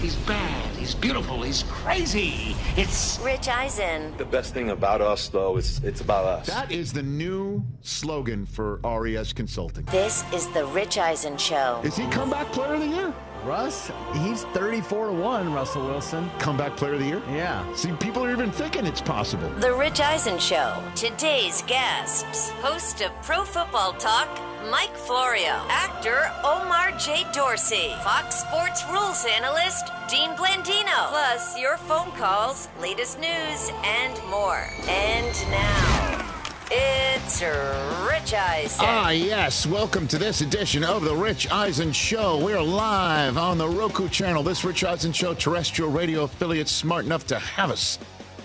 He's bad. He's beautiful. He's crazy. It's Rich Eisen. The best thing about us, though, is it's about us. That is the new slogan for RES Consulting. This is the Rich Eisen Show. Is he comeback player of the year? Russ, he's 34 to 1, Russell Wilson. Comeback player of the year? Yeah. See, people are even thinking it's possible. The Rich Eisen Show. Today's guests host of Pro Football Talk, Mike Florio, actor Omar J. Dorsey, Fox Sports rules analyst Dean Blandino, plus your phone calls, latest news, and more. And now. It's Rich Eisen. Ah, yes. Welcome to this edition of the Rich Eisen Show. We're live on the Roku channel. This Rich Eisen Show, terrestrial radio affiliate smart enough to have us.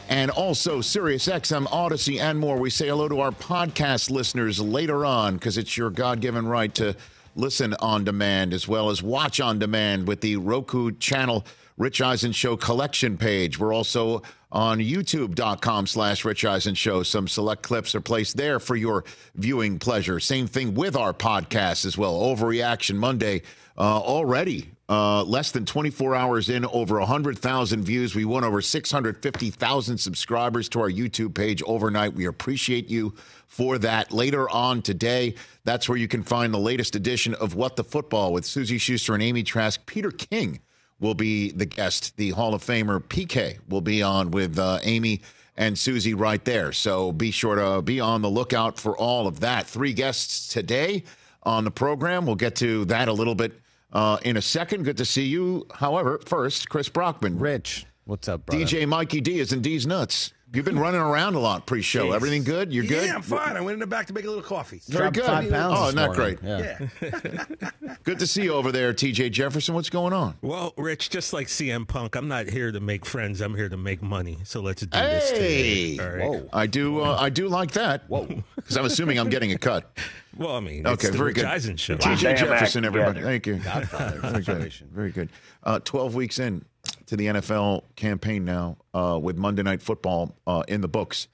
And also Sirius XM, Odyssey, and more. We say hello to our podcast listeners later on because it's your God given right to listen on demand as well as watch on demand with the Roku channel Rich Eisen Show collection page. We're also on youtube.com slash Rich Eisen Show. Some select clips are placed there for your viewing pleasure. Same thing with our podcast as well. Overreaction Monday uh, already. Uh, less than 24 hours in, over 100,000 views. We won over 650,000 subscribers to our YouTube page overnight. We appreciate you for that. Later on today, that's where you can find the latest edition of What the Football with Suzy Shuster and Amy Trask. Peter King will be the guest. The Hall of Famer PK will be on with uh, Amy and Suzy right there. So be sure to be on the lookout for all of that. Three guests today on the program. We'll get to that a little bit uh, in a second. Good to see you. However, first, Chris Brockman. Rich, what's up, brother? DJ Mikey D is in D's nuts. You've been running around a lot pre-show. Jeez. Everything good? You're good. Yeah, I'm fine. I went in the back to make a little coffee. Very good. five pounds oh, this not morning. great. Yeah. Good to see you over there, TJ Jefferson. What's going on? Well, Rich, just like CM Punk, I'm not here to make friends. I'm here to make money. So let's do Hey! this today. All right. Whoa. I do. Uh, I do like that. Whoa. Because I'm assuming I'm getting a cut. Well, I mean, Okay, it's very Rich good. Eisen show. TJ Damn Jefferson, everybody. together. Thank you. Godfather Very good. Very good. Uh, Twelve weeks in to the NFL campaign now, uh, with Monday Night Football uh, in the books,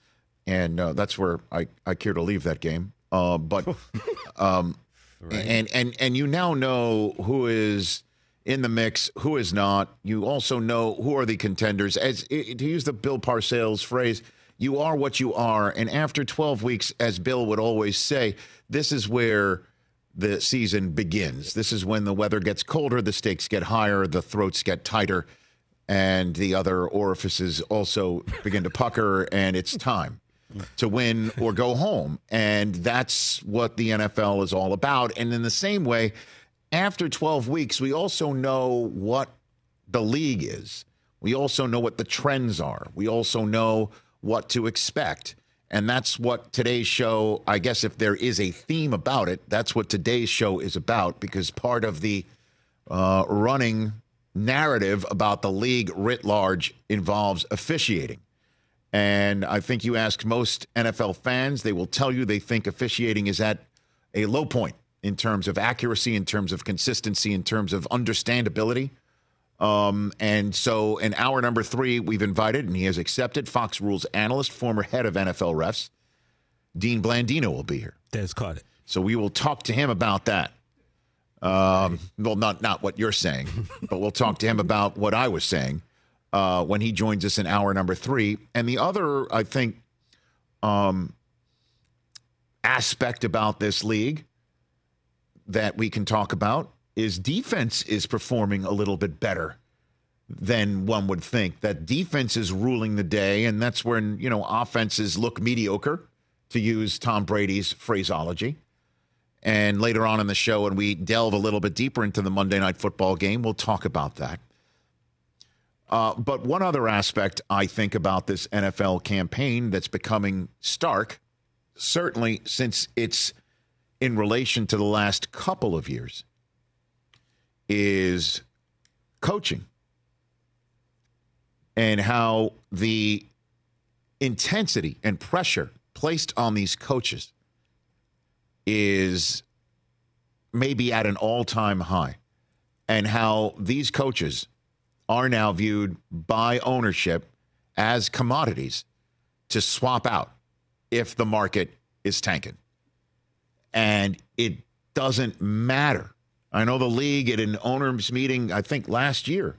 and uh, that's where I, I care to leave that game. Uh, but um, and and and you now know who is in the mix, who is not. You also know who are the contenders. As to use the Bill Parcells phrase, you are what you are. And after 12 weeks, as Bill would always say, this is where the season begins. This is when the weather gets colder, the stakes get higher, the throats get tighter, and the other orifices also begin to pucker, and it's time to win or go home. And that's what the NFL is all about. And in the same way, after 12 weeks, we also know what the league is. We also know what the trends are. We also know what to expect. And that's what today's show, I guess, if there is a theme about it, that's what today's show is about because part of the uh, running narrative about the league writ large involves officiating. And I think you ask most NFL fans, they will tell you they think officiating is at a low point in terms of accuracy, in terms of consistency, in terms of understandability. Um, and so, in hour number three, we've invited, and he has accepted, Fox Rules analyst, former head of NFL refs, Dean Blandino will be here. Des caught it. So we will talk to him about that. Um, well, not not what you're saying, but we'll talk to him about what I was saying uh, when he joins us in hour number three. And the other, I think, um, aspect about this league that we can talk about is defense is performing a little bit better than one would think. That defense is ruling the day, and that's when you know offenses look mediocre, to use Tom Brady's phraseology. And later on in the show, when we delve a little bit deeper into the Monday Night Football game, we'll talk about that. Uh, but one other aspect I think about this NFL campaign that's becoming stark, certainly since it's in relation to the last couple of years, is coaching. and how the intensity and pressure placed on these coaches is maybe at an all time high, and how these coaches are now viewed by ownership as commodities to swap out if the market is tanking. And it doesn't matter. I know the league at an owners meeting, I think last year,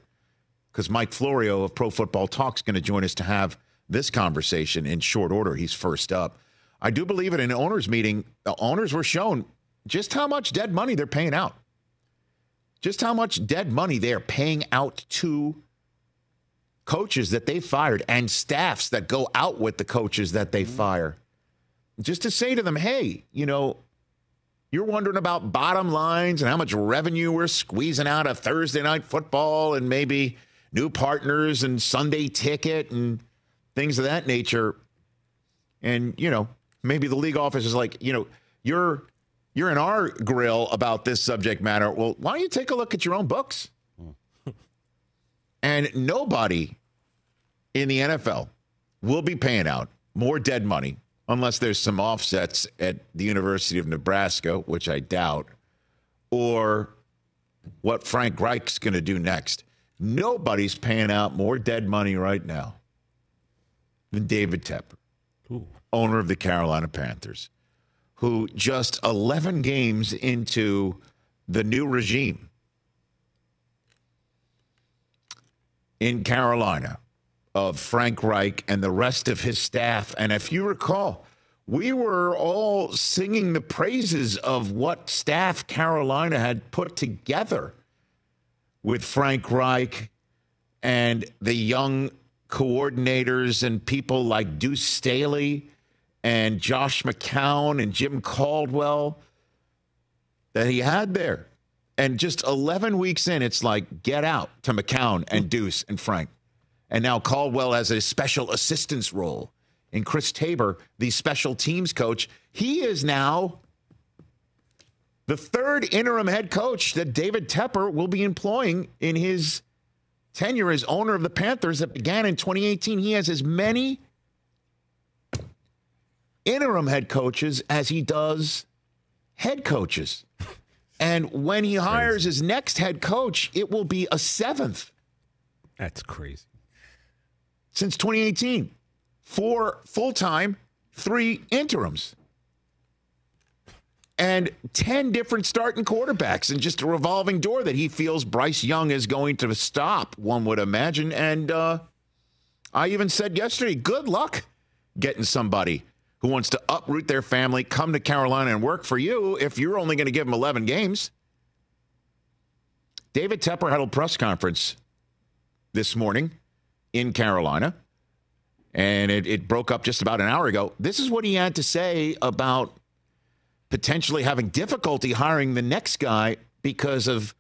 because Mike Florio of Pro Football Talk is going to join us to have this conversation in short order. He's first up. I do believe at an owners meeting, the owners were shown just how much dead money they're paying out. Just how much dead money they are paying out to coaches that they fired and staffs that go out with the coaches that they mm-hmm. fire. Just to say to them, hey, you know, you're wondering about bottom lines and how much revenue we're squeezing out of Thursday night football and maybe new partners and Sunday ticket and things of that nature. And, you know, maybe the league office is like, you know, you're you're in our grill about this subject matter. Well, why don't you take a look at your own books? Hmm. and nobody in the NFL will be paying out more dead money unless there's some offsets at the University of Nebraska, which I doubt, or what Frank Reich's going to do next. Nobody's paying out more dead money right now than David Tepper, Ooh. Owner of the Carolina Panthers, who just 11 games into the new regime in Carolina of Frank Reich and the rest of his staff. And if you recall, we were all singing the praises of what staff Carolina had put together with Frank Reich and the young coordinators and people like Deuce Staley and Josh McCown and Jim Caldwell that he had there. And just 11 weeks in, it's like, get out to McCown and Deuce and Frank. And now Caldwell has a special assistance role. And Chris Tabor, the special teams coach, he is now the third interim head coach that David Tepper will be employing in his tenure as owner of the Panthers that began in 2018. He has as many interim head coaches as he does head coaches. And when he hires his next head coach, it will be a seventh That's crazy. since 2018. Four full time, three interims. And 10 different starting quarterbacks and just a revolving door that he feels Bryce Young is going to stop, one would imagine. And uh, I even said yesterday, good luck getting somebody who wants to uproot their family, come to Carolina and work for you if you're only going to give them 11 games. David Tepper had a press conference this morning in Carolina, and it, it broke up just about an hour ago. This is what he had to say about potentially having difficulty hiring the next guy because of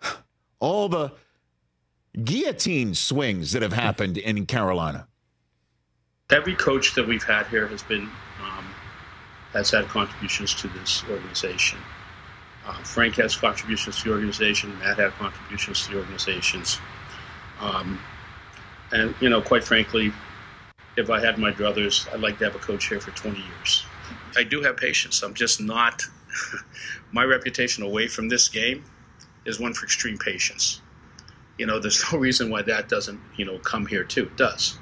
all the guillotine swings that have happened in Carolina. Every coach that we've had here has been um, has had contributions to this organization. Uh, Frank has contributions to the organization. Matt had contributions to the organizations. Um, and you know, quite frankly, if I had my druthers, I'd like to have a coach here for 20 years. I do have patience. I'm just not. my reputation away from this game is one for extreme patience. You know, there's no reason why that doesn't, you know, come here too. It does.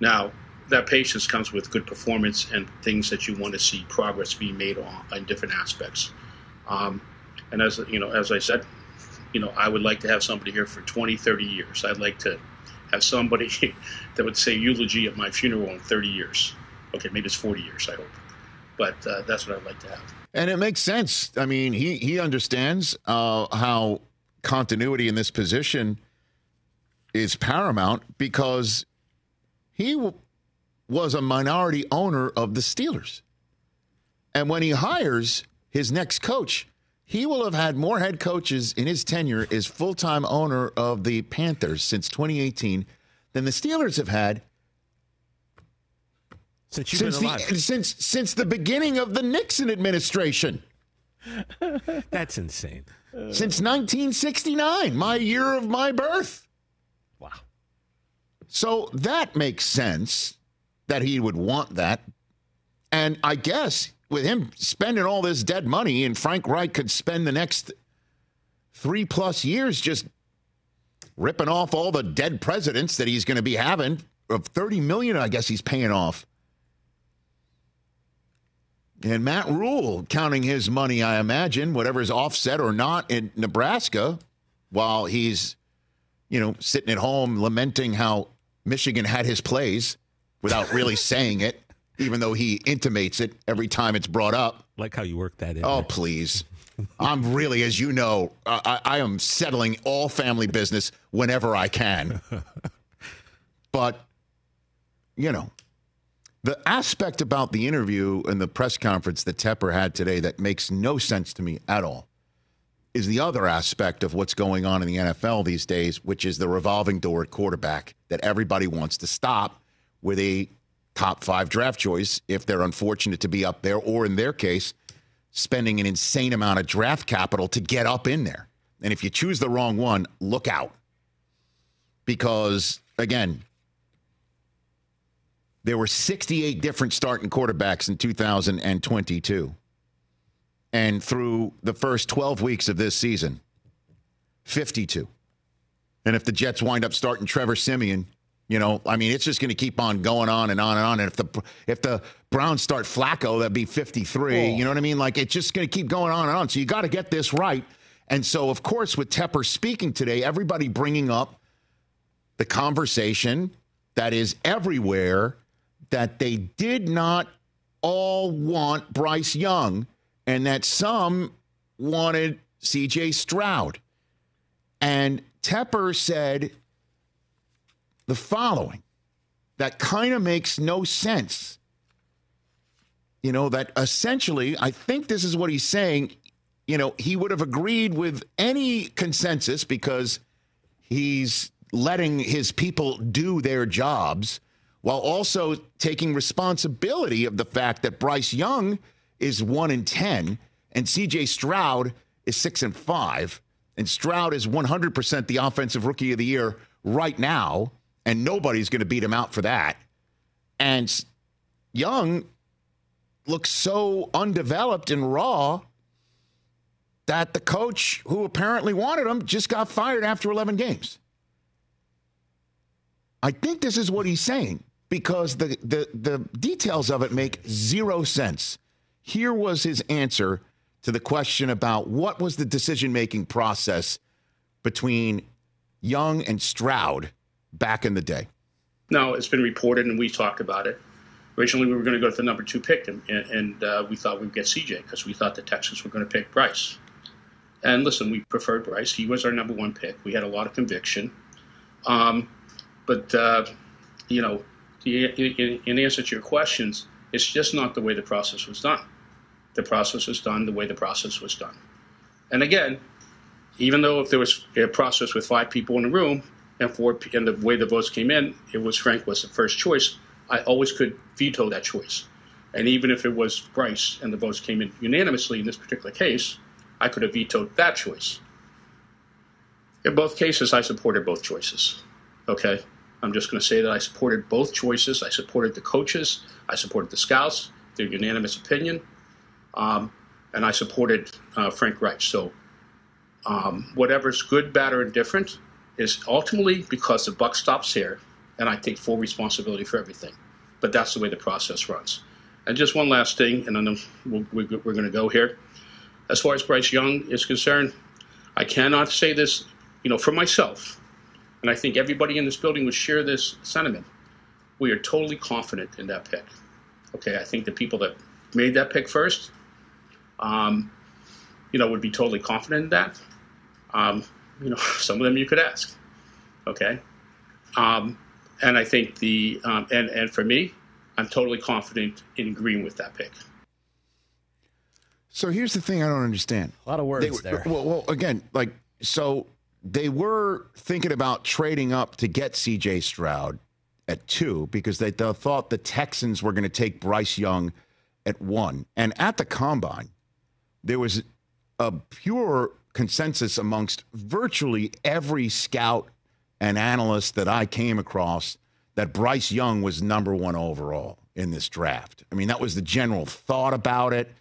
Now, that patience comes with good performance and things that you want to see progress being made on in different aspects. Um, and as you know, as I said, you know, I would like to have somebody here for 20, 30 years. I'd like to have somebody that would say eulogy at my funeral in 30 years. Okay, maybe it's 40 years, I hope. But uh, that's what I'd like to have. And it makes sense. I mean, he he understands uh, how continuity in this position is paramount because he w- was a minority owner of the Steelers. And when he hires his next coach, he will have had more head coaches in his tenure as full time owner of the Panthers since 2018 than the Steelers have had Since since the, since since the beginning of the Nixon administration. That's insane. since 1969, my year of my birth. Wow. So that makes sense that he would want that. And I guess with him spending all this dead money, and Frank Reich could spend the next three plus years just ripping off all the dead presidents that he's going to be having of 30 million, I guess he's paying off. And Matt Rhule counting his money, I imagine, whatever is offset or not in Nebraska, while he's, you know, sitting at home lamenting how Michigan had his plays without really saying it, even though he intimates it every time it's brought up. Like how you work that in. Oh, please. I'm really, as you know, I, I am settling all family business whenever I can. but, you know, the aspect about the interview and the press conference that Tepper had today that makes no sense to me at all is the other aspect of what's going on in the NFL these days, which is the revolving door at quarterback that everybody wants to stop with a top five draft choice if they're unfortunate to be up there, or in their case, spending an insane amount of draft capital to get up in there. And if you choose the wrong one, look out. Because, again, there were 68 different starting quarterbacks in 2022. And through the first 12 weeks of this season, 52. And if the Jets wind up starting Trevor Siemian, you know, I mean, it's just going to keep on going on and on and on. And if the if the Browns start Flacco, that'd be 53. Oh. You know what I mean? Like it's just going to keep going on and on. So you got to get this right. And so, of course, with Tepper speaking today, everybody bringing up the conversation that is everywhere that they did not all want Bryce Young and that some wanted CJ Stroud. And Tepper said the following that kind of makes no sense. You know, that essentially, I think this is what he's saying. You know, he would have agreed with any consensus because he's letting his people do their jobs while also taking responsibility of the fact that Bryce Young is 1 in 10 and CJ Stroud is 6 and 5 and Stroud is 100% the offensive rookie of the year right now and nobody's going to beat him out for that. And Young looks so undeveloped and raw that the coach who apparently wanted him just got fired after 11 games. I think this is what he's saying because the, the, the details of it make zero sense. Here was his answer to the question about what was the decision making process between Young and Stroud back in the day? No, it's been reported, and we talked about it. Originally, we were going to go to the number two pick, and, and uh, we thought we'd get CJ because we thought the Texans were going to pick Bryce. And listen, we preferred Bryce. He was our number one pick. We had a lot of conviction. Um, but, uh, you know, in, in answer to your questions, it's just not the way the process was done. The process was done the way the process was done. And again, even though if there was a process with five people in the room, and for and the way the votes came in, it was Frank was the first choice. I always could veto that choice, and even if it was Bryce and the votes came in unanimously in this particular case, I could have vetoed that choice. In both cases, I supported both choices. Okay, I'm just going to say that I supported both choices. I supported the coaches, I supported the scouts, their unanimous opinion, um, and I supported uh, Frank Reich. So, um, whatever's good, bad, or indifferent, is ultimately because the buck stops here, and I take full responsibility for everything. But that's the way the process runs. And just one last thing, and then we're going to go here. As far as Bryce Young is concerned, I cannot say this, you know, for myself, and I think everybody in this building would share this sentiment. We are totally confident in that pick. Okay, I think the people that made that pick first, um, you know, would be totally confident in that. Um, you know, some of them you could ask. Okay, um, and I think the um, and and for me, I'm totally confident in agreeing with that pick. So here's the thing I don't understand. A lot of words they, there. Well, well, again, like so they were thinking about trading up to get C.J. Stroud at two because they thought the Texans were going to take Bryce Young at one, and at the combine, there was a pure consensus amongst virtually every scout and analyst that I came across that Bryce Young was number one overall in this draft. I mean, that was the general thought about it.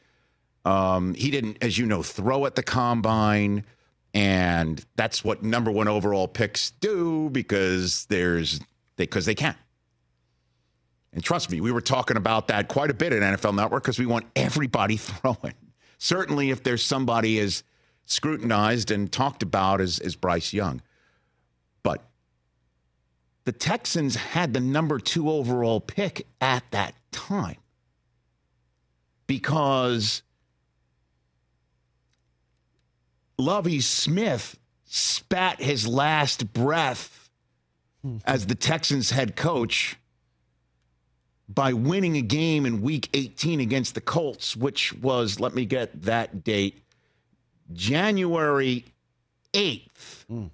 Um, he didn't, as you know, throw at the combine, and that's what number one overall picks do because there's because they, they can. And trust me, we were talking about that quite a bit at NFL Network because we want everybody throwing. Certainly, if there's somebody as scrutinized and talked about as, as Bryce Young. But the Texans had the number two overall pick at that time because Lovie Smith spat his last breath hmm. as the Texans head coach by winning a game in week 18 against the Colts, which was, let me get that date, January 8th. Mm.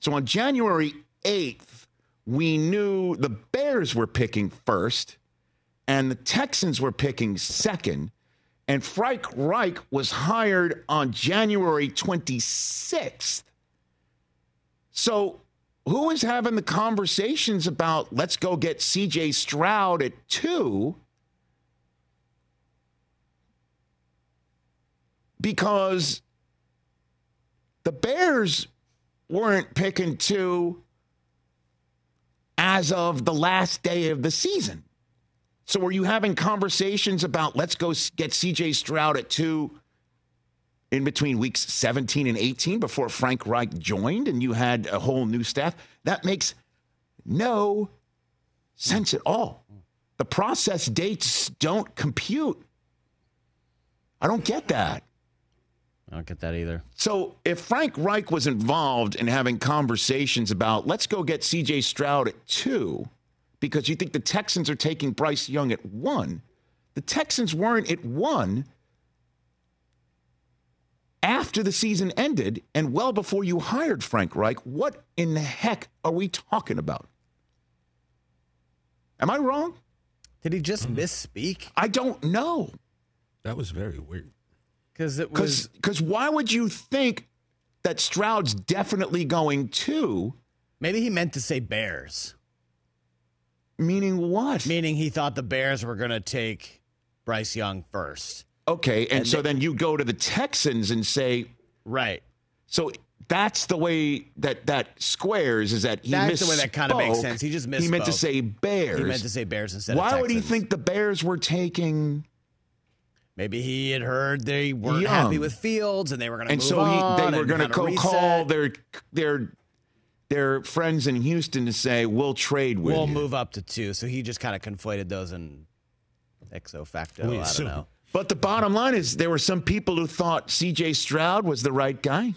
So on January 8th, we knew the Bears were picking first and the Texans were picking second. And Frank Reich was hired on January 26th. So, who is having the conversations about let's go get CJ Stroud at two? Because the Bears weren't picking two as of the last day of the season. So were you having conversations about let's go get CJ Stroud at two in between weeks 17 and 18 before Frank Reich joined and you had a whole new staff? That makes no sense at all. The process dates don't compute. I don't get that. I don't get that either. So if Frank Reich was involved in having conversations about let's go get CJ Stroud at two because you think the Texans are taking Bryce Young at one, the Texans weren't at one after the season ended and well before you hired Frank Reich. What in the heck are we talking about? Am I wrong? Did he just misspeak? I don't know. That was very weird. Because it was because why would you think that Stroud's definitely going to? Maybe he meant to say Bears. Meaning what? Meaning he thought the Bears were going to take Bryce Young first. Okay, and, and so they, then you go to the Texans and say, right. So that's the way that that squares is that he missed. that's misspoke. the way that kind of makes sense. He just misspoke. He meant to say Bears. He meant to say Bears instead. Of Texans. Why would he think the Bears were taking? Maybe he had heard they weren't Young. happy with Fields and they were going to and move so. He, they were going to go call their their their friends in Houston to say we'll trade with you we'll you. move up to two. So he just kind of conflated those in exo facto. We I don't know. But the bottom line is there were some people who thought C.J. Stroud was the right guy.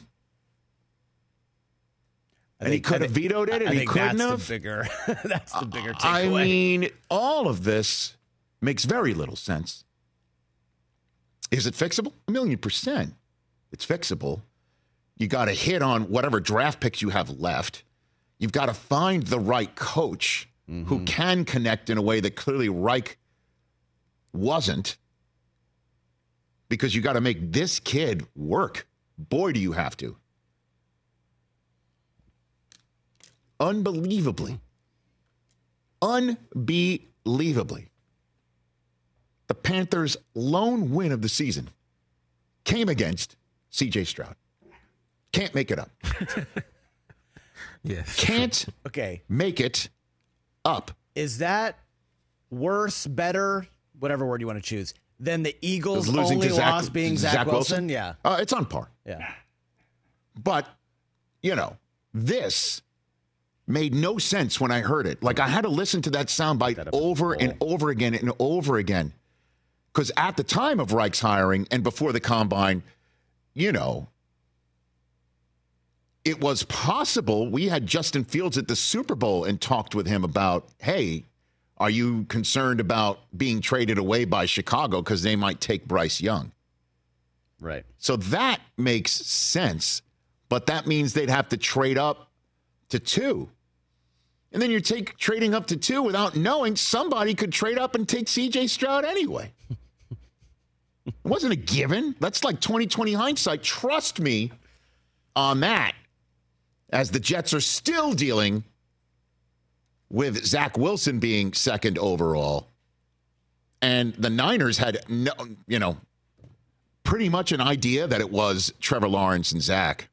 and he could have vetoed it, and I he couldn't that's have. The bigger, that's the bigger takeaway. I mean, all of this makes very little sense. Is it fixable? A million percent. It's fixable. You got to hit on whatever draft picks you have left. You've got to find the right coach mm-hmm. who can connect in a way that clearly Reich wasn't because you got to make this kid work. Boy, do you have to. Unbelievably. Unbelievably the Panthers' lone win of the season came against CJ Stroud. Can't make it up. yes. Can't okay. make it up. Is that worse, better, whatever word you want to choose, than the Eagles' losing only to Zach, loss being Zach, Zach Wilson? Wilson? Yeah. Uh, it's on par. Yeah. But, you know, this made no sense when I heard it. Like I had to listen to that soundbite over and over again and over again. Because at the time of Reich's hiring and before the combine, you know, it was possible we had Justin Fields at the Super Bowl and talked with him about, hey, are you concerned about being traded away by Chicago because they might take Bryce Young? Right. So that makes sense, but that means they'd have to trade up to two. And then you're take, trading up to two without knowing somebody could trade up and take CJ Stroud anyway. It wasn't a given. That's like 2020 hindsight. Trust me on that. as the Jets are still dealing with Zach Wilson being second overall. And the Niners had no, you know, pretty much an idea that it was Trevor Lawrence and Zach.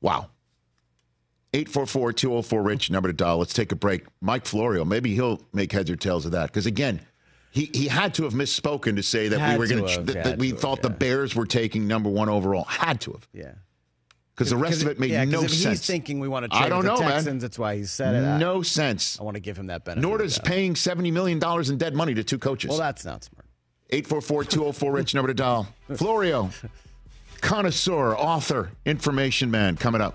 Wow. 844 204 Rich, number to dial. Let's take a break. Mike Florio, maybe he'll make heads or tails of that. Because again, he, he had to have misspoken to say that we were to going have, that, that we to have, thought the. Bears were taking number one overall. Had to have. Yeah. Because the rest of it made yeah, no if sense. He's thinking we want to I trade don't with the know, man. Texans. That's why he said it. I- no sense. I want to give him that benefit. Nor does paying $70 million in dead money to two coaches. Well, that's not smart. 844 204 Rich, number to dial. Florio, connoisseur, author, information man, coming up.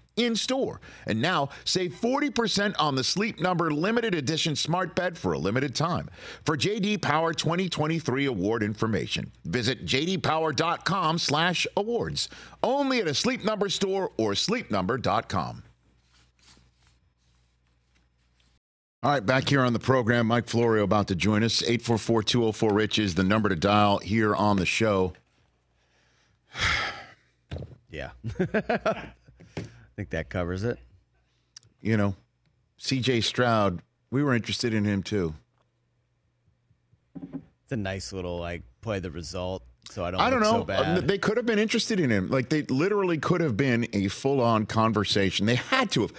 in store. And now save 40% on the Sleep Number limited edition smart bed for a limited time. For JD Power 2023 award information, visit jdpower.com/awards. Only at a Sleep Number store or sleepnumber.com. All right, back here on the program, Mike Florio about to join us. 844-204-RICH is the number to dial here on the show. Yeah. I think that covers it. You know, CJ Stroud, we were interested in him too. It's a nice little like play the result, so I don't. I don't know. So bad. Uh, They could have been interested in him. Like they literally could have been a full-on conversation. They had to have.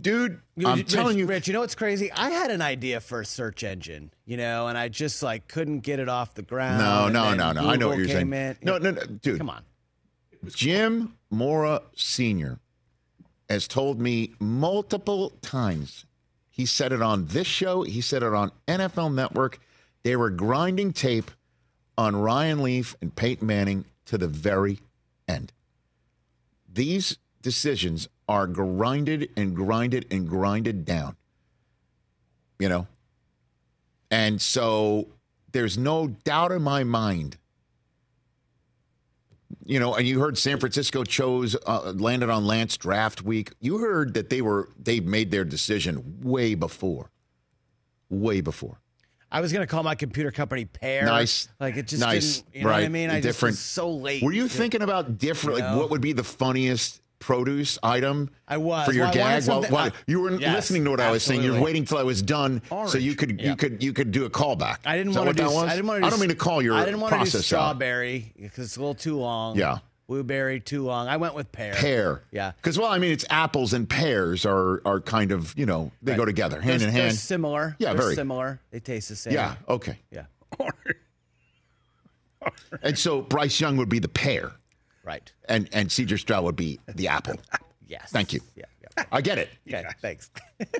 Dude, I'm Rich, telling you, Rich. You know what's crazy? I had an idea for a search engine, you know, and I just like couldn't get it off the ground. no, no, no, no. I know what you're saying. in. No, no, no, dude. Come on. Jim Mora Sr. has told me multiple times. He said it on this show, he said it on NFL Network. They were grinding tape on Ryan Leaf and Peyton Manning to the very end. These decisions are grinded and grinded and grinded down. You know? And so there's no doubt in my mind you know, and you heard San Francisco chose uh, landed on Lance draft week. You heard that they were they made their decision way before, way before. I was gonna call my computer company Pear. Nice, Like it just nice, didn't. You know right? what I mean? I different. so late. Were you thinking about different? You Like, what would be the funniest produce item? I was. for your Well, gag. While, something- while I- you were Yes, listening to what I was saying, you were absolutely. waiting till I was done, so you could you could you could do a callback. I didn't want to do. I didn't want to. Do, I don't mean to call your I didn't want to do strawberry because it's a little too long. Yeah. Blueberry too long. I went with pear. pear. Yeah. Because well, I mean, it's apples and pears are are kind of you know they go together hand They're- in they're hand. similar. Yeah, They're very. similar. They taste the same. Yeah. Okay. Yeah. And so Bryce Young would be the pear, Right. and and Cedar Stroud would be the apple. Yes. Thank you. Yeah. yeah. I get it. Okay. Thanks.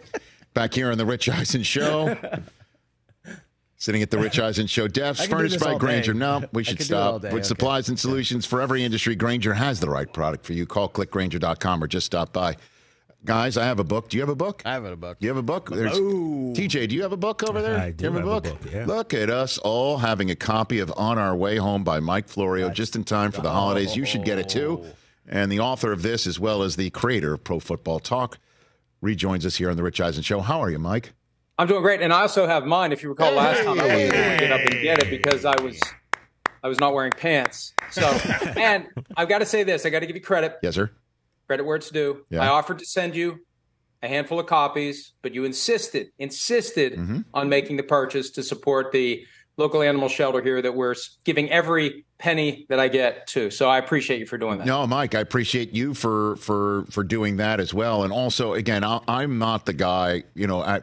Back here on the Rich Eisen Show. Sitting at the Rich Eisen Show desk, I can do furnished by all day. Grainger. No, we should could do it all stop. With okay. supplies and solutions for every industry, Grainger has the right product for you. Call clickgrainger.com or just stop by. Guys, I have a book. Do you have a book? I have a book. You have a book? There's- Oh. TJ, do you have a book over there? I do you have, have a a book? book, yeah. Look at us all having a copy of On Our Way Home by Mike Florio just in time for the holidays. You should get it too. Oh. And the author of this, as well as the creator of Pro Football Talk, rejoins us here on the Rich Eisen Show. How are you, Mike? I'm doing great, and I also have mine. If you recall, last time I wasn't able to get up and get it because I was I was not wearing pants. So, and I've got to say this: I got to give you credit. Yes, sir. Credit where it's due. Yeah. I offered to send you a handful of copies, but you insisted insisted Mm-hmm. on making the purchase to support the local animal shelter here that we're giving every penny that I get to. So I appreciate you for doing that. No, Mike, I appreciate you for for for doing that as well. And also, again, I, I'm not the guy. You know, I,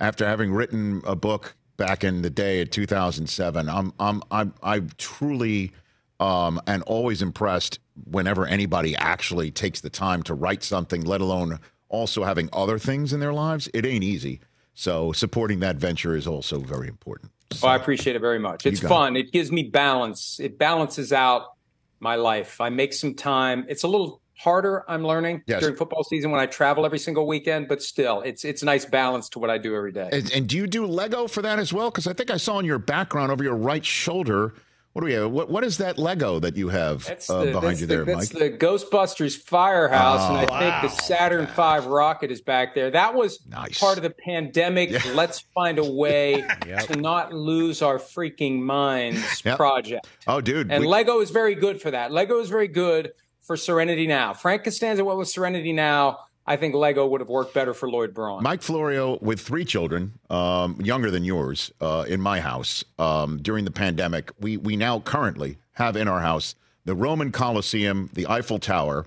after having written a book back in the day in 2007, I'm I'm I'm I truly um, and always impressed whenever anybody actually takes the time to write something, let alone also having other things in their lives. It ain't easy. So supporting that venture is also very important. Oh, I appreciate it very much. It's fun. It. gives me balance. It balances out my life. I make some time. It's a little harder. I'm learning Yes. during football season when I travel every single weekend, but still, it's it's a nice balance to what I do every day. And, and do you do Lego for that as well? Because I think I saw in your background over your right shoulder. What do we have? What, what is that Lego that you have That's uh, the, behind you the- there, that's Mike? the Ghostbusters firehouse, and I Oh, think the Saturn V rocket is back there. That was Nice. part of the pandemic. Let's find a way to not lose our freaking minds Yep. project. oh, dude. And we- Lego is very good for that. Lego is very good for Serenity Now. Frank Costanza went with Serenity Now. I think Lego would have worked better for Lloyd Braun. Mike Florio, with three children, um, younger than yours, uh, in my house um, during the pandemic, we we now currently have in our house the Roman Colosseum, the Eiffel Tower,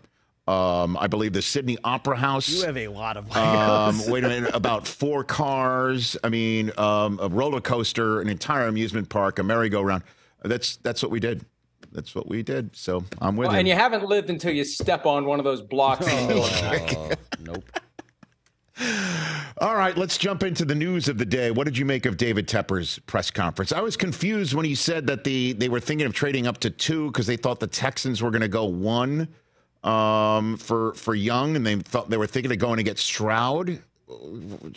um, I believe the Sydney Opera House. You have a lot of Legos. Um, wait a minute, about four cars. I mean, um, a roller coaster, an entire amusement park, a merry-go-round. That's that's what we did. That's what we did. So I'm with Well, you. and you haven't lived until you step on one of those blocks in the middle of. Oh, nope. All right, let's jump into the news of the day. What did you make of David Tepper's press conference? I was confused when he said that the they were thinking of trading up to two because they thought the Texans were going to go one um, for for Young, and they thought they were thinking of going to get Stroud.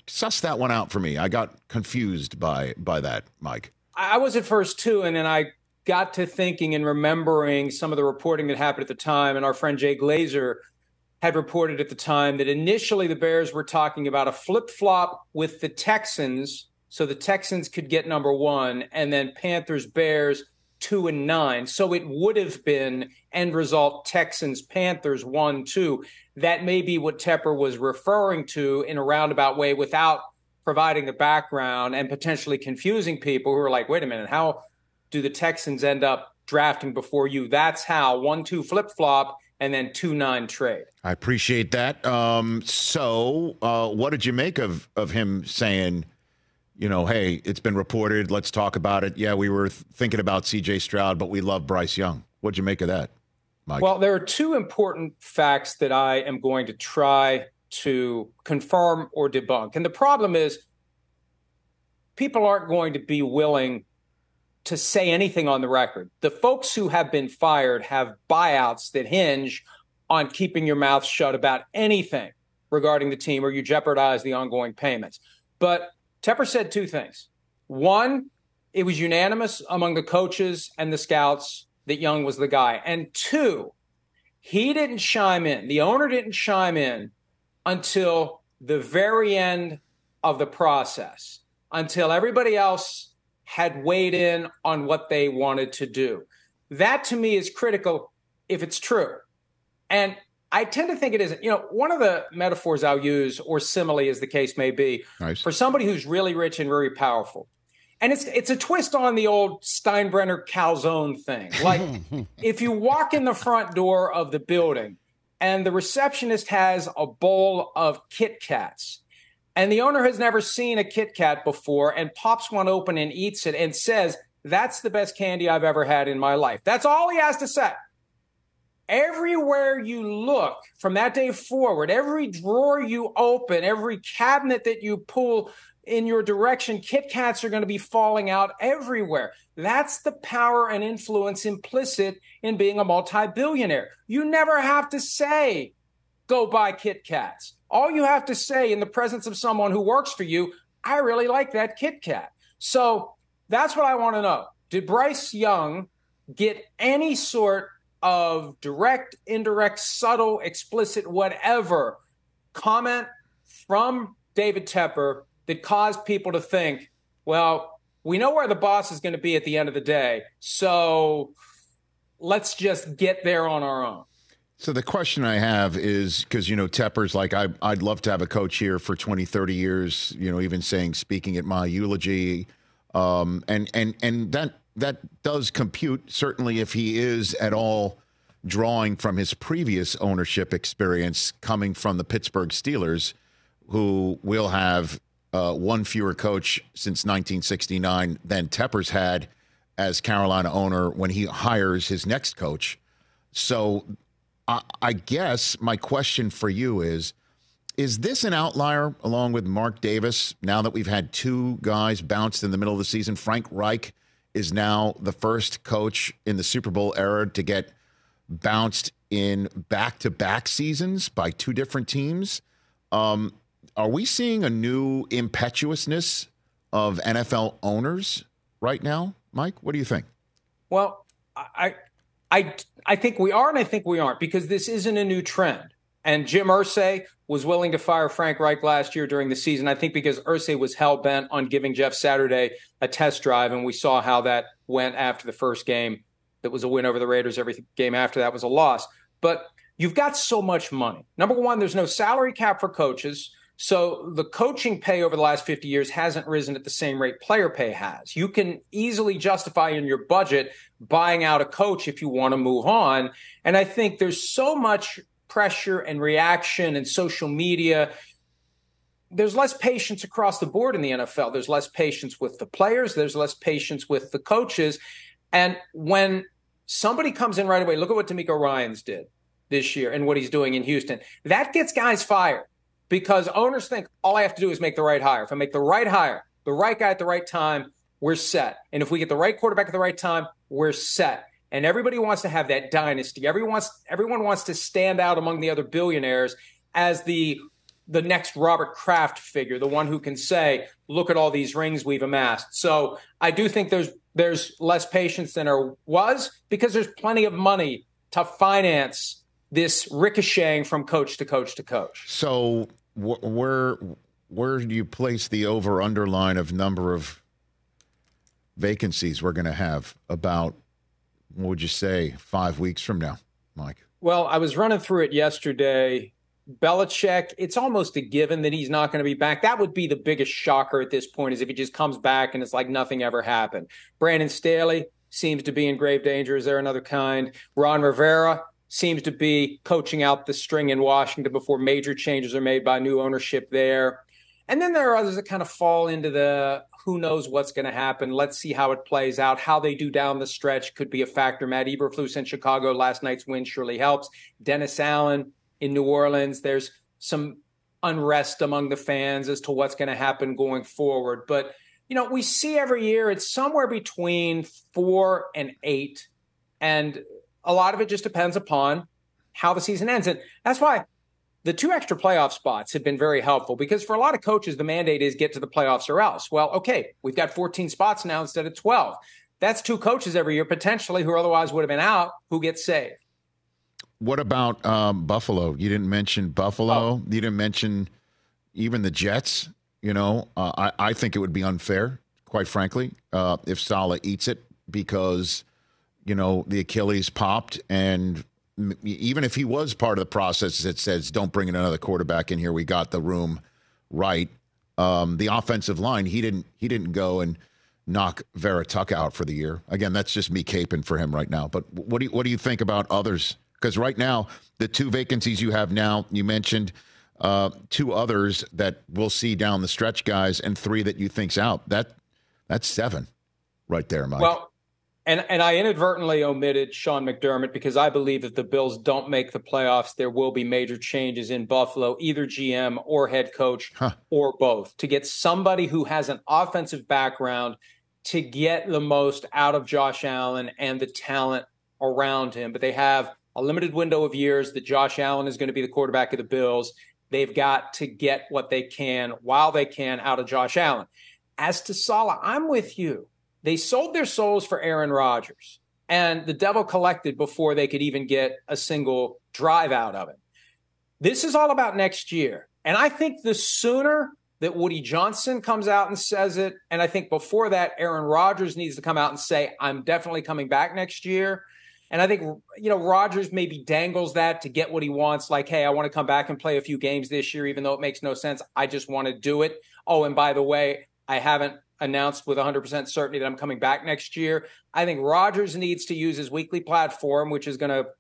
Suss that one out for me. I got confused by by that, Mike. I was at first too, and then I got to thinking and remembering some of the reporting that happened at the time. And our friend Jay Glazer had reported at the time that initially the Bears were talking about a flip flop with the Texans, so the Texans could get number one, and then Panthers Bears two and nine. So it would have been end result Texans Panthers one two. That may be what Tepper was referring to in a roundabout way without providing the background and potentially confusing people who are like, wait a minute, how do the Texans end up drafting before you? That's how one two flip flop and then two nine trade. I appreciate that. Um, so, uh, what did you make of of him saying, you know, hey, it's been reported. Let's talk about it. Yeah, we were th- thinking about C.J. Stroud, but we love Bryce Young. What'd you make of that, Mike? Well, there are two important facts that I am going to try to confirm or debunk. And the problem is, people aren't going to be willing to say anything on the record. The folks who have been fired have buyouts that hinge on keeping your mouth shut about anything regarding the team or you jeopardize the ongoing payments. But Tepper said two things. One, it was unanimous among the coaches and the scouts that Young was the guy. And two, he didn't chime in. The owner didn't chime in until the very end of the process, until everybody else had weighed in on what they wanted to do. That to me is critical if it's true. And I tend to think it isn't. You know, one of the metaphors I'll use, or simile as the case may be, Nice. for somebody who's really rich and very powerful. And it's it's a twist on the old Steinbrenner calzone thing. Like if you walk in the front door of the building and the receptionist has a bowl of Kit Kats and the owner has never seen a Kit Kat before and pops one open and eats it and says, That's the best candy I've ever had in my life. That's all he has to say. Everywhere you look from that day forward, every drawer you open, every cabinet that you pull in your direction, Kit Kats are going to be falling out everywhere. That's the power and influence implicit in being a multi billionaire. You never have to say, go buy Kit Kats. All you have to say in the presence of someone who works for you, I really like that Kit Kat. So that's what I want to know. Did Bryce Young get any sort of direct, indirect, subtle, explicit, whatever comment from David Tepper that caused people to think, well, we know where the boss is going to be at the end of the day. So let's just get there on our own. So the question I have is because you know Tepper's like I I'd love to have a coach here for 20 30 years you know even saying speaking at my eulogy um, and and and that that does compute certainly if he is at all drawing from his previous ownership experience coming from the Pittsburgh Steelers who will have uh, one fewer coach since 1969 than Tepper's had as Carolina owner when he hires his next coach. So I, guess my question for you is is this an outlier along with Mark Davis now that we've had two guys bounced in the middle of the season? Frank Reich is now the first coach in the Super Bowl era to get bounced in back to back seasons by two different teams. Um, are we seeing a new impetuousness of NFL owners right now, Mike? What do you think? Well, I, I, I think we are, and I think we aren't because this isn't a new trend. And Jim Irsay was willing to fire Frank Reich last year during the season. I think because Irsay was hell bent on giving Jeff Saturday a test drive, and we saw how that went after the first game. That was a win over the Raiders. Every game after that was a loss. But you've got so much money. Number one, there's no salary cap for coaches. So the coaching pay over the last 50 years hasn't risen at the same rate player pay has. You can easily justify in your budget buying out a coach if you want to move on. And I think there's so much pressure and reaction and social media. There's less patience across the board in the NFL. There's less patience with the players, there's less patience with the coaches. And when somebody comes in right away, look at what DeMeco Ryans did this year and what he's doing in Houston. That gets guys fired because owners think all I have to do is make the right hire. If I make the right hire, the right guy at the right time, we're set. And if we get the right quarterback at the right time, we're set. And everybody wants to have that dynasty. Everyone wants, everyone wants to stand out among the other billionaires as the the next Robert Kraft figure, the one who can say, "Look at all these rings we've amassed." So I do think there's there's less patience than there was because there's plenty of money to finance this ricocheting from coach to coach to coach. So where where do you place the over underline of number of vacancies we're going to have about what would you say five weeks from now, Mike? Well, I was running through it yesterday. Belichick, it's almost a given that he's not going to be back. That would be the biggest shocker at this point, is if he just comes back and it's like nothing ever happened. Brandon Staley seems to be in grave danger. Is there another kind? Ron Rivera, seems to be coaching out the string in Washington before major changes are made by new ownership there. And then there are others that kind of fall into the who knows what's going to happen. Let's see how it plays out. How they do down the stretch could be a factor. Matt Eberflus in Chicago last night's win surely helps. Dennis Allen in New Orleans. There's some unrest among the fans as to what's going to happen going forward. But you know, we see every year it's somewhere between four and eight. And a lot of it just depends upon how the season ends. And that's why the two extra playoff spots have been very helpful because for a lot of coaches, the mandate is get to the playoffs or else. Well, okay, we've got 14 spots now instead of 12. That's two coaches every year potentially who otherwise would have been out who get saved. What about um, Buffalo? You didn't mention Buffalo. Oh. You didn't mention even the Jets. You know, uh, I, I think it would be unfair, quite frankly, uh, if Saleh eats it because you know, the Achilles popped. And even if he was part of the process that says, don't bring in another quarterback in here, we got the room right. Um, the offensive line, he didn't he didn't go and knock Vera Tuck out for the year. Again, that's just me caping for him right now. But what do you, what do you think about others? Because right now, the two vacancies you have now, you mentioned uh, two others that we'll see down the stretch, guys, and three that you think's out. That that's seven right there, Mike. Well, and and I inadvertently omitted Sean McDermott because I believe if the Bills don't make the playoffs, there will be major changes in Buffalo, either GM or head coach huh. or both, to get somebody who has an offensive background to get the most out of Josh Allen and the talent around him. But they have a limited window of years that Josh Allen is going to be the quarterback of the Bills. They've got to get what they can while they can out of Josh Allen. As to Saleh, I'm with you. They sold their souls for Aaron Rodgers, and the devil collected before they could even get a single drive out of it. This is all about next year. And I think the sooner that Woody Johnson comes out and says it, and I think before that, Aaron Rodgers needs to come out and say, I'm definitely coming back next year. And I think, you know, Rodgers maybe dangles that to get what he wants, like, hey, I want to come back and play a few games this year, even though it makes no sense. I just want to do it. Oh, and by the way, I haven't announced with 100% certainty that I'm coming back next year. I think Rodgers needs to use his weekly platform, which is going to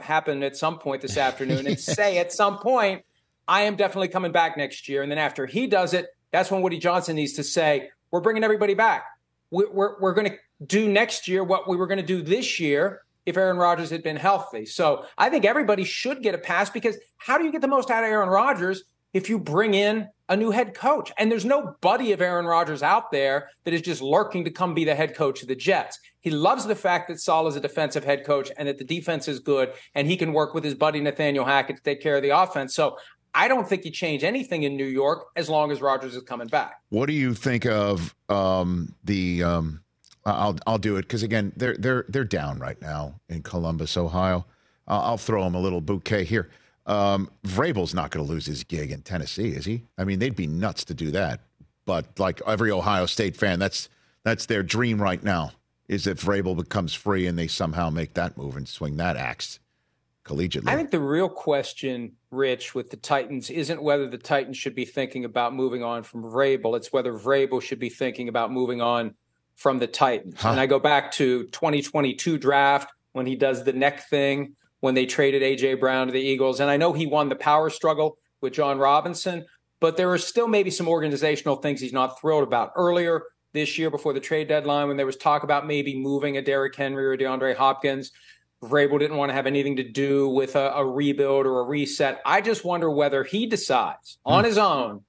happen at some point this afternoon, and say at some point, I am definitely coming back next year. And then after he does it, that's when Woody Johnson needs to say, we're bringing everybody back. We're, we're, we're going to do next year what we were going to do this year if Aaron Rodgers had been healthy. So I think everybody should get a pass because how do you get the most out of Aaron Rodgers if you bring in a new head coach. And there's no buddy of Aaron Rodgers out there that is just lurking to come be the head coach of the Jets. He loves the fact that Saleh is a defensive head coach and that the defense is good and he can work with his buddy Nathaniel Hackett to take care of the offense. So I don't think you change anything in New York as long as Rodgers is coming back. What do you think of um, the? Um, I'll I'll do it because again they're they're they're down right now in Columbus, Ohio. I'll throw them a little bouquet here. Um, Vrabel's not going to lose his gig in Tennessee, is he? I mean, they'd be nuts to do that. But like every Ohio State fan, that's that's their dream right now. Is that Vrabel becomes free and they somehow make that move and swing that axe collegiately? I think the real question, Rich, with the Titans isn't whether the Titans should be thinking about moving on from Vrabel. It's whether Vrabel should be thinking about moving on from the Titans. Huh. And I go back to 2022 draft when he does the neck thing when they traded AJ Brown to the Eagles. And I know he won the power struggle with Jon Robinson, but there are still maybe some organizational things he's not thrilled about. Earlier this year, before the trade deadline, when there was talk about maybe moving a Derrick Henry or DeAndre Hopkins, Vrabel didn't want to have anything to do with a, a rebuild or a reset. I just wonder whether he decides on hmm. his own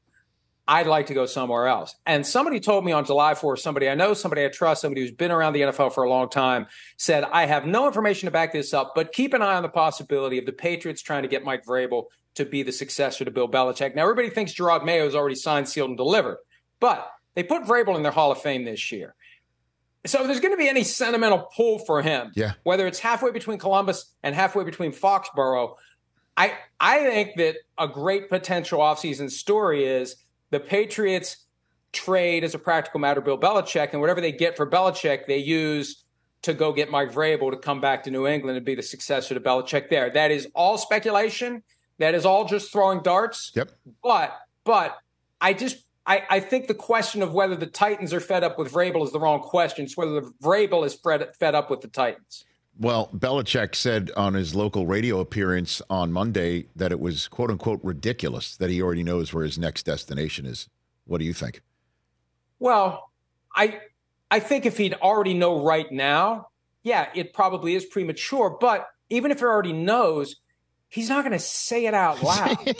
I'd like to go somewhere else. And somebody told me on July 4th, somebody I know, somebody I trust, somebody who's been around the NFL for a long time, said, I have no information to back this up, but keep an eye on the possibility of the Patriots trying to get Mike Vrabel to be the successor to Bill Belichick. Now, everybody thinks Jerod Mayo is already signed, sealed, and delivered, but they put Vrabel in their Hall of Fame this year. So if there's going to be any sentimental pull for him, yeah. whether it's halfway between Columbus and halfway between Foxborough. I I think that a great potential offseason story is – the Patriots trade as a practical matter Bill Belichick, and whatever they get for Belichick, they use to go get Mike Vrabel to come back to New England and be the successor to Belichick there. That is all speculation. That is all just throwing darts. Yep. But but I just I, I think the question of whether the Titans are fed up with Vrabel is the wrong question. It's whether the Vrabel is fed, fed up with the Titans. Well, Belichick said on his local radio appearance on Monday that it was quote unquote ridiculous that he already knows where his next destination is. What do you think? Well, I I think if he'd already know right now, yeah, it probably is premature. But even if he already knows, he's not going to say it out loud.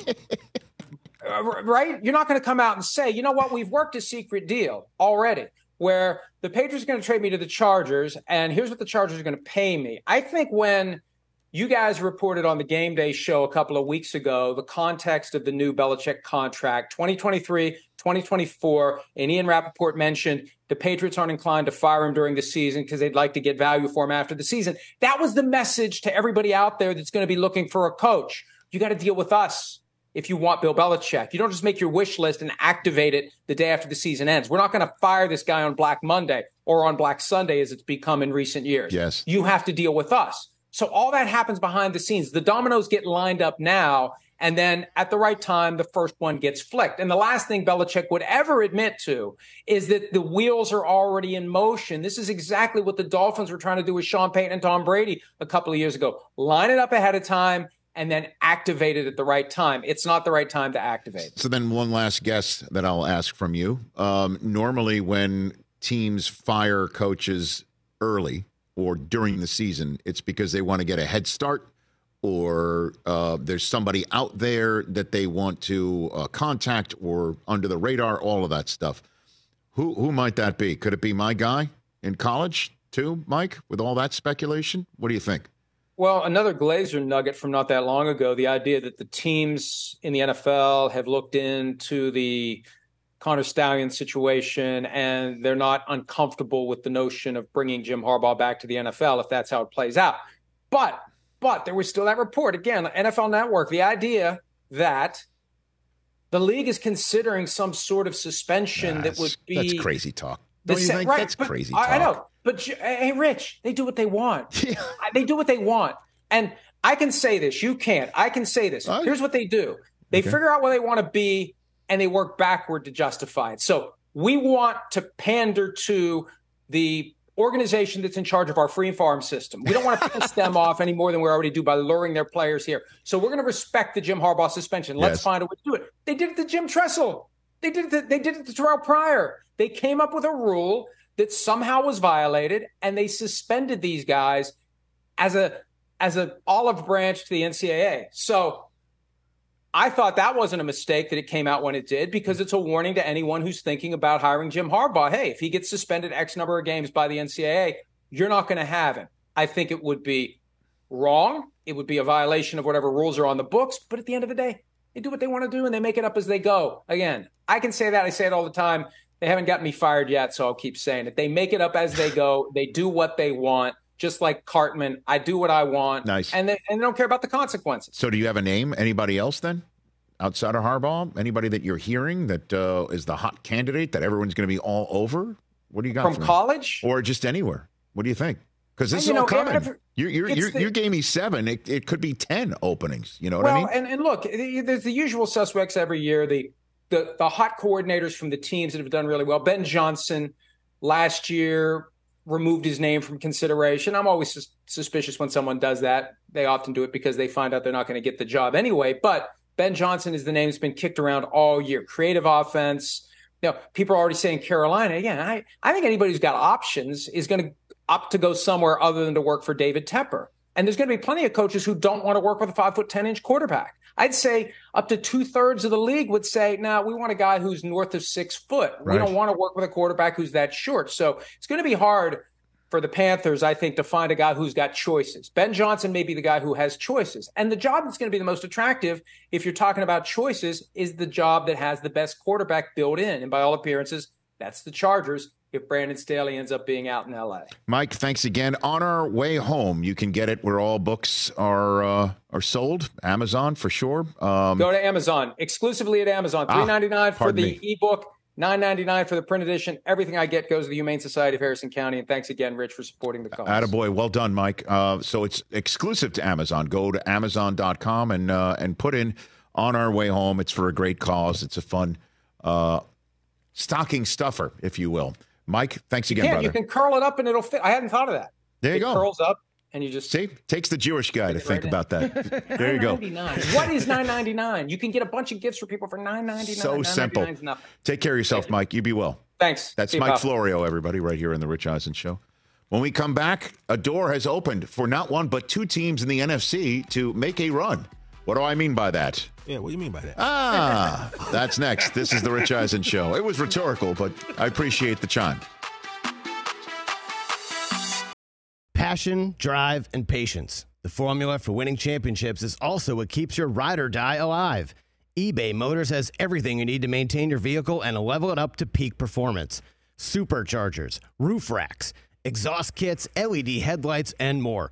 uh, right? You're not going to come out and say, you know what, we've worked a secret deal already where the Patriots are going to trade me to the Chargers, and here's what the Chargers are going to pay me. I think when you guys reported on the game day show a couple of weeks ago the context of the new Belichick contract, 2023, 2024, and Ian Rapoport mentioned the Patriots aren't inclined to fire him during the season because they'd like to get value for him after the season. That was the message to everybody out there that's going to be looking for a coach. You got to deal with us if you want Bill Belichick. You don't just make your wish list and activate it the day after the season ends. We're not going to fire this guy on Black Monday or on Black Sunday as it's become in recent years. Yes. You have to deal with us. So all that happens behind the scenes. The dominoes get lined up now. And then at the right time, the first one gets flicked. And the last thing Belichick would ever admit to is that the wheels are already in motion. This is exactly what the Dolphins were trying to do with Sean Payton and Tom Brady a couple of years ago. Line it up ahead of time and then activate it at the right time. It's not the right time to activate. So then, one last guess that I'll ask from you. Um, normally, when teams fire coaches early, or during the season, it's because they want to get a head start or uh, there's somebody out there that they want to uh, contact or under the radar, all of that stuff. Who who might that be? Could it be my guy in college too, Mike? With all that speculation, what do you think? Well, another Glazer nugget from not that long ago: the idea that the teams in the NFL have looked into the Connor Stalions situation and they're not uncomfortable with the notion of bringing Jim Harbaugh back to the NFL if that's how it plays out. But but there was still that report again, NFL Network, the idea that the league is considering some sort of suspension That's- that would be that's crazy talk. Don't you think? right, That's crazy I, I talk. know, but hey, Rich, they do what they want. They do what they want, and I can say this. You can't. I can say this. Here's what they do. They Okay. figure out where they want to be, and they work backward to justify it. So we want to pander to the organization that's in charge of our free and farm system. We don't want to piss them off any more than we already do by luring their players here. So we're going to respect the Jim Harbaugh suspension. Let's Yes. find a way to do it. They did it to Jim Tressel. They did it. To, they did it to Terrell Pryor. They came up with a rule that somehow was violated, and they suspended these guys as a as an olive branch to the NCAA. So I thought that wasn't a mistake that it came out when it did because it's a warning to anyone who's thinking about hiring Jim Harbaugh. Hey, if he gets suspended X number of games by the NCAA, you're not going to have him. I think it would be wrong. It would be a violation of whatever rules are on the books. But at the end of the day, they do what they want to do and they make it up as they go. Again, I can say that. I say it all the time. They haven't gotten me fired yet, so I'll keep saying it. They make it up as they go. They do what they want, just like Cartman. I do what I want. Nice. And they, and they don't care about the consequences. So, do you have a name? Anybody else then? Outside of Harbaugh, anybody that you're hearing that uh, is the hot candidate that everyone's going to be all over? What do you got From me? college? or just anywhere? What do you think? Because this You is all know, coming. every- you you it's you the- you gave me seven. It, it could be ten openings. You know what well, I mean? and, and look, there's the usual suspects every year. The, the the hot coordinators from the teams that have done really well. Ben Johnson last year removed his name from consideration. I'm always sus- suspicious when someone does that. They often do it because they find out they're not going to get the job anyway. But Ben Johnson is the name that's been kicked around all year. Creative offense. Know, people are already saying Carolina. Again, I, I think anybody who's got options is going to opt to go somewhere other than to work for David Tepper. And there's going to be plenty of coaches who don't want to work with a five foot ten inch quarterback. I'd say up to two thirds of the league would say, "No, nah, we want a guy who's north of six foot. We don't want to work with a quarterback who's that short." So it's going to be hard for the Panthers, I think, to find a guy who's got choices. Ben Johnson may be the guy who has choices, and the job that's going to be the most attractive, if you're talking about choices, is the job that has the best quarterback built in. And by all appearances, that's the Chargers. If Brandon Staley ends up being out in L.A. Mike, thanks again. On our way home, you can get it where all books are uh, are sold. Amazon for sure. Um, Go to Amazon exclusively at Amazon. Ah, Three ninety nine for the me. ebook, nine ninety nine for the print edition. Everything I get goes to the Humane Society of Harrison County. And thanks again, Rich, for supporting the cause. Attaboy. Well done, Mike. Uh, so it's exclusive to Amazon. Go to Amazon.com and uh, and put in on our way home. It's for a great cause. It's a fun uh, stocking stuffer, if you will. Mike, thanks again, yeah, brother. you can curl it up and it'll fit. I hadn't thought of that. There you it go. curls up and you just See, takes the Jewish guy to it think right about that. There you go. $9.99. What is nine ninety nine? You can get a bunch of gifts for people for nine ninety nine. So simple. Nothing. Take care of yourself, Mike. You be well. Thanks. That's See Mike pal. Florio, everybody, right here in the Rich Eisen Show. When we come back, a door has opened for not one but two teams in the NFC to make a run. What do I mean by that? Yeah, what do you mean by that? Ah, that's next. This is the Rich Eisen Show. It was rhetorical, but I appreciate the chime. Passion, drive, and patience. The formula for winning championships is also what keeps your ride or die alive. eBay Motors has everything you need to maintain your vehicle and level it up to peak performance superchargers, roof racks, exhaust kits, LED headlights, and more.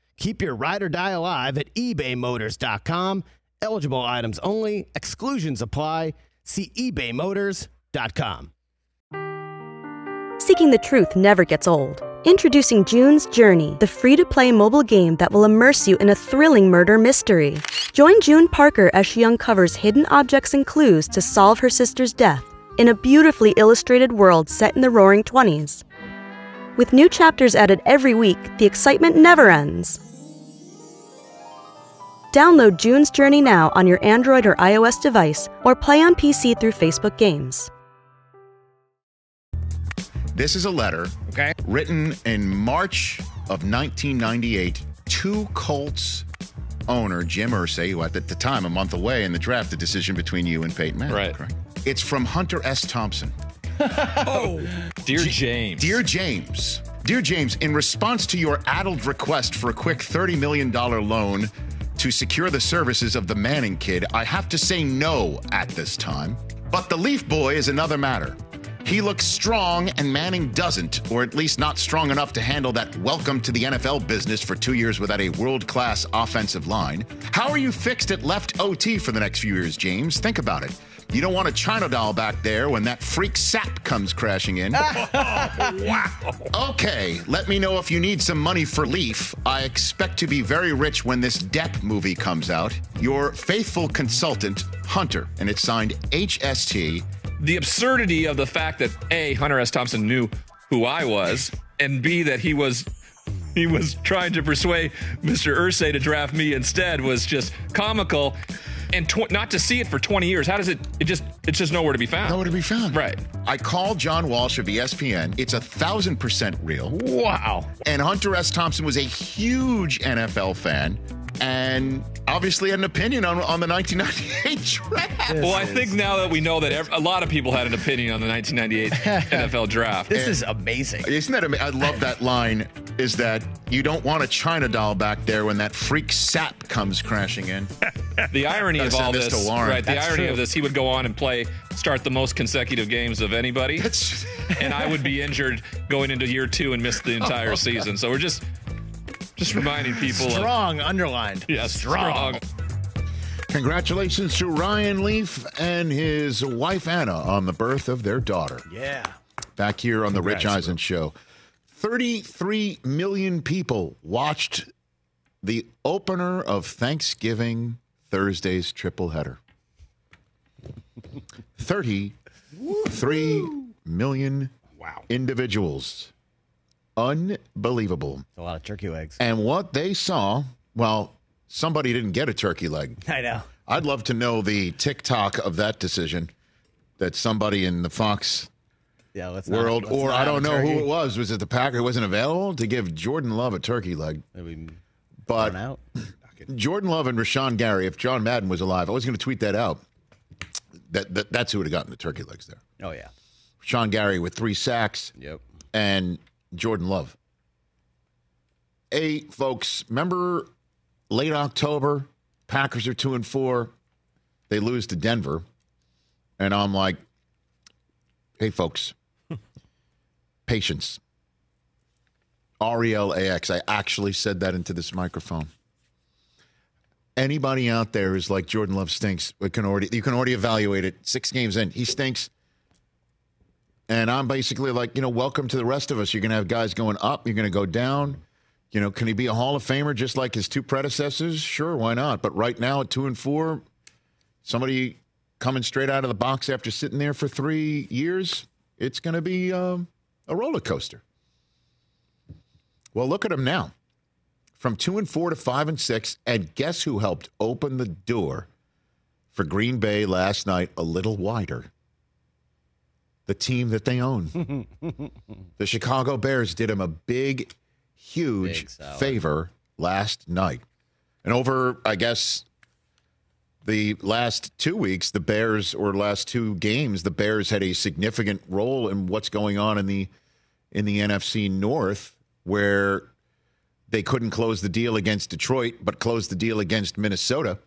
Keep your ride or die alive at ebaymotors.com. Eligible items only, exclusions apply. See ebaymotors.com. Seeking the truth never gets old. Introducing June's Journey, the free to play mobile game that will immerse you in a thrilling murder mystery. Join June Parker as she uncovers hidden objects and clues to solve her sister's death in a beautifully illustrated world set in the roaring 20s. With new chapters added every week, the excitement never ends. Download June's Journey now on your Android or iOS device or play on PC through Facebook Games. This is a letter Okay. written in March of 1998 to Colts owner Jim Irsay, who at the time, a month away in the draft, the decision between you and Peyton Manning. Right. correct? It's from Hunter S. Thompson. Oh, dear James. Dear James, Dear James, in response to your addled request for a quick $30 million loan to secure the services of the Manning kid, I have to say no at this time. But the Leaf Boy is another matter. He looks strong, and Manning doesn't, or at least not strong enough to handle that welcome to the NFL business for two years without a world class offensive line. How are you fixed at left OT for the next few years, James? Think about it. You don't want a China doll back there when that freak Sapp comes crashing in. Wow. Okay, let me know if you need some money for Leaf. I expect to be very rich when this Depp movie comes out. Your faithful consultant, Hunter, and it's signed HST. The absurdity of the fact that A, Hunter S. Thompson knew who I was, and B, that he was he was trying to persuade Mr. Irsay to draft me instead was just comical. And tw- not to see it for 20 years, how does it? It just it's just nowhere to be found. Nowhere to be found. Right. I called John Walsh of ESPN. It's a thousand percent real. Wow. And Hunter S. Thompson was a huge NFL fan and obviously had an opinion on, on the 1998 draft. well, I think now that we know that ev- a lot of people had an opinion on the 1998 NFL draft. This is amazing. Isn't that amazing? I love that line. Is that you don't want a China doll back there when that freak Sapp comes crashing in? The irony of all this this, to Warren. right? The irony true. of this, he would go on and play, start the most consecutive games of anybody, That's and I would be injured going into year two and miss the oh entire season. So we're just, just reminding people. Of, Strong underlined. yeah, strong. Congratulations to Ryan Leaf and his wife Anna on the birth of their daughter. Yeah. Back here on the Rich Congrats, Eisen show. 33 million people watched the opener of Thanksgiving Thursday's triple header. 33 million Wow. individuals. Unbelievable. A lot of turkey legs. And what they saw, well, somebody didn't get a turkey leg. I know. I'd love to know the TikTok of that decision that somebody in the Fox Yeah, let's not- world, let's or not I don't know who it was. Was it the Packer who wasn't available to give Jordan Love a turkey leg? Are we But out? Jordan Love and Rashan Gary, if John Madden was alive, I was going to tweet that out. That, that That's who would have gotten the turkey legs there. Oh yeah. Sean Gary with three sacks Yep. and Jordan Love. Hey, folks, remember late October, Packers are two and four. They lose to Denver. And I'm like, hey, folks, patience. R E L A X. I actually said that into this microphone. Anybody out there is like Jordan Love stinks. Can already you can already evaluate it. Six games in, he stinks. And I'm basically like, you know, welcome to the rest of us. You're to have guys going up. You're to go down. You know, can he be a Hall of Famer just like his two predecessors? Sure, why not? But right now at two and four, somebody coming straight out of the box after sitting there for three years, it's to be um, a roller coaster. Well, look at him now. From two and four to five and six. And guess who helped open the door for Green Bay last night a little wider? The team that they own. the Chicago Bears did him a big, huge Big favor last night. And over, I guess, the last two weeks, the Bears, or last two games, the Bears had a significant role in what's going on in the in the NFC North, where they couldn't close the deal against Detroit, but closed the deal against Minnesota.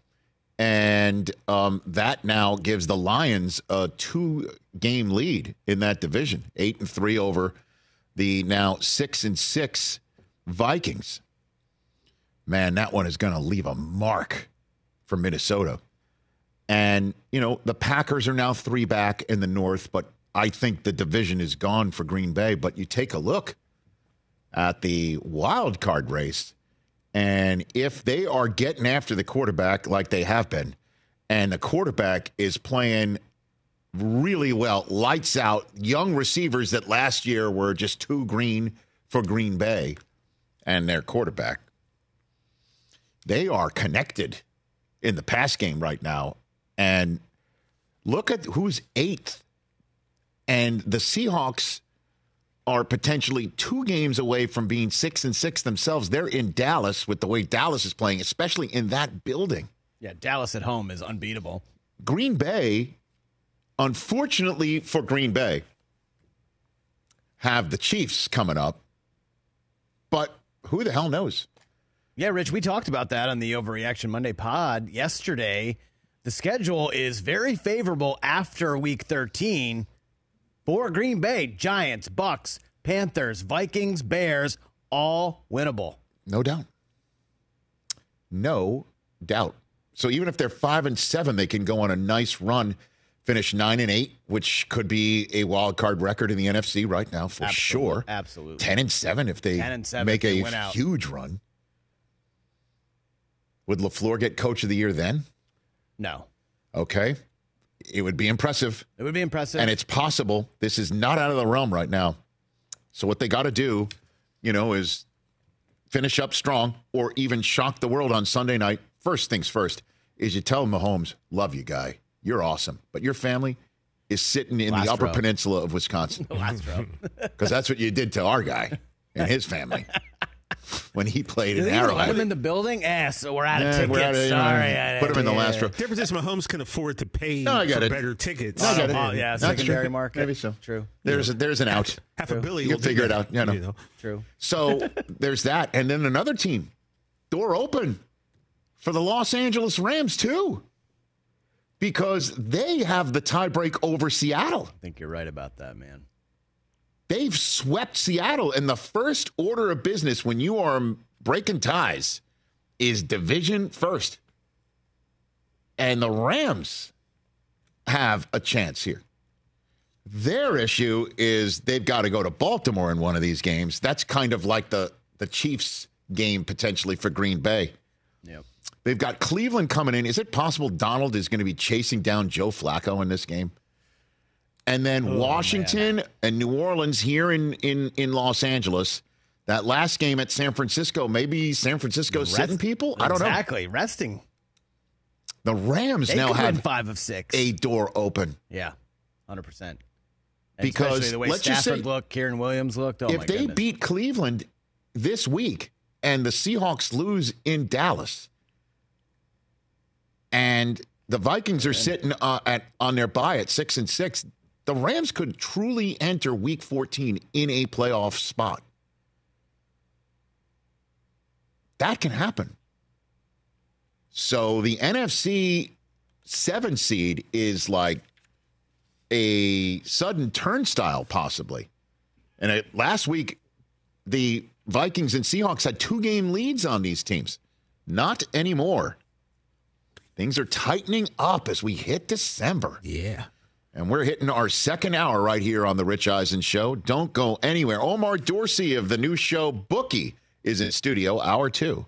And um, that now gives the Lions a two game lead in that division, eight and three over the now six and six Vikings. Man, that one is going to leave a mark for Minnesota. And, you know, the Packers are now three back in the North, but I think the division is gone for Green Bay. But you take a look at the wild card race. And if they are getting after the quarterback like they have been, and the quarterback is playing really well, lights out, young receivers that last year were just too green for Green Bay and their quarterback, they are connected in the pass game right now. And look at who's eighth. And the Seahawks are potentially two games away from being six and six themselves. They're in Dallas with the way Dallas is playing, especially in that building. Yeah, Dallas at home is unbeatable. Green Bay, unfortunately for Green Bay, have the Chiefs coming up. But who the hell knows? Yeah, Rich, we talked about that on the Overreaction Monday pod yesterday. The schedule is very favorable after week 13 for Green Bay. Giants, Bucks, Panthers, Vikings, Bears, all winnable. No doubt. No doubt. So even if they're five and seven, they can go on a nice run, finish nine and eight, which could be a wild card record in the NFC right now for Absolute- sure. Absolutely. Ten and seven if they and seven make they a huge run. Would LaFleur get Coach of the Year then? No. Okay, it would be impressive. It would be impressive. And it's possible. This is not out of the realm right now. So what they got to do, you know, is finish up strong or even shock the world on Sunday night. First things first is you tell Mahomes, love you, guy. You're awesome. But your family is sitting in Last the upper row. peninsula of Wisconsin. Because that's what you did to our guy and his family when he played Did in they even let Arrowhead. him in the building? Eh, so we're out of Yeah, tickets. we're out of- you know, Sorry. I- put him in the last row. The Difference is Mahomes can afford to pay No, I get for it. better tickets. No, I get it. Oh, yeah, That's secondary true. market. Maybe so. True. There's a, there's an out. Half a billion. You'll figure it out. Yeah, no. you know. True. So there's that. And then another team, door open for the Los Angeles Rams, too, because they have the tiebreak over Seattle. I think you're right about that, man. They've swept Seattle. And the first order of business when you are breaking ties is division first. And the Rams have a chance here. Their issue is they've got to go to Baltimore in one of these games. That's kind of like the the Chiefs game potentially for Green Bay. Yep. They've got Cleveland coming in. Is it possible Donald is going to be chasing down Joe Flacco in this game? And then Oh, Washington and New Orleans here in in in Los Angeles. That last game at San Francisco, maybe San Francisco Rest- sitting people. I don't know. Exactly. Resting. The Rams They now have five of six. a door open. Yeah. 100%. Because especially the way let's just Stafford say- looked, Kyren Williams looked. Oh, if they goodness. beat Cleveland this week and the Seahawks lose in Dallas, and the Vikings are sitting uh, at on their bye at six and six, the Rams could truly enter Week 14 in a playoff spot. That can happen. So the NFC seven seed is like a sudden turnstile, possibly. And uh, last week, the Vikings and Seahawks had two game leads on these teams. Not anymore. Things are tightening up as we hit December. Yeah. And we're hitting our second hour right here on the Rich Eisen Show. Don't go anywhere. Omar Dorsey of the new show Bookie is in studio, hour two.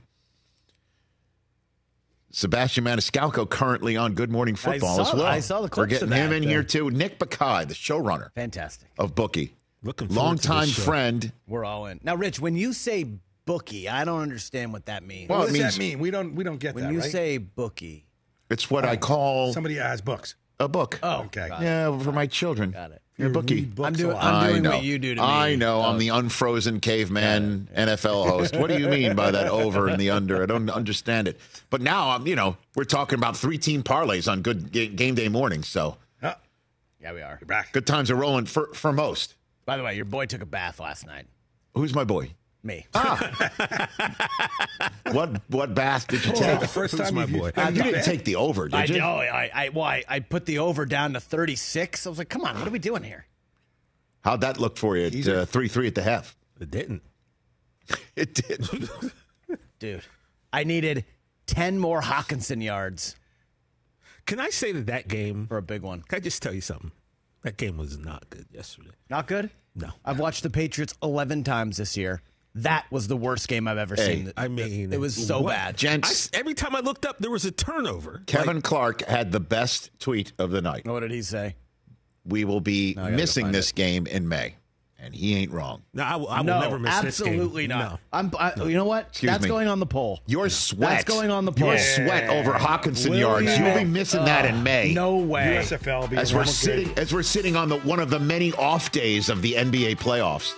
Sebastian Maniscalco currently on Good Morning Football saw as the- well. I saw the clips We're getting of him in uh, here too. Nick Bakay, the showrunner Fantastic. of Bookie. Looking forward to Longtime friend. We're all in. Now, Rich, when you say bookie, I don't understand what that means. Well, what does means- that mean? We don't we don't get when that. When you right? say bookie. It's what I call somebody has books. A book. Oh, Okay. got it. yeah, for my children. Got it. Your You bookie. read books I'm doing- I'm doing what you do to me. I know. I'm the unfrozen caveman NFL host. What do you mean by that over and the under? I don't understand it. But now I'm, you know, we're talking about three team parlays on good ga- game day mornings. So Ah, Yeah, we are. you're back. good times are rolling for for most. By the way, your boy took a bath last night. Who's my boy? Me. What what bath did you Is that take? the first time my boy? used- Uh, you didn't take the over, I, did you? oh, I, I, well, I, I put the over down to 36. I was like, come on, what are we doing here? How'd that look for you at Easy. uh, three three at the half? It didn't. It didn't. Dude, I needed 10 more Hockenson yards Can I say that that game? for a big one. Can I just tell you something? That game was not good yesterday. Not good? No. I've watched the Patriots 11 times this year. That was the worst game I've ever Hey, seen. I mean, it was so what- bad. Gents, s every time I looked up, there was a turnover. Kevin Clark had the best tweet of the night. What did he say? We will be I missing find this game in May. And he ain't wrong. No, I will, I will no, never miss this game. absolutely not. No. I'm. I, You know what? Excuse That's me. going on the poll. Your sweat. That's going on the poll. Your sweat over Hockenson Will yards. you- You'll be missing that in uh, May. No way. USFL be As we're sitting, good. as we're sitting on the one of the many off days of the NBA playoffs.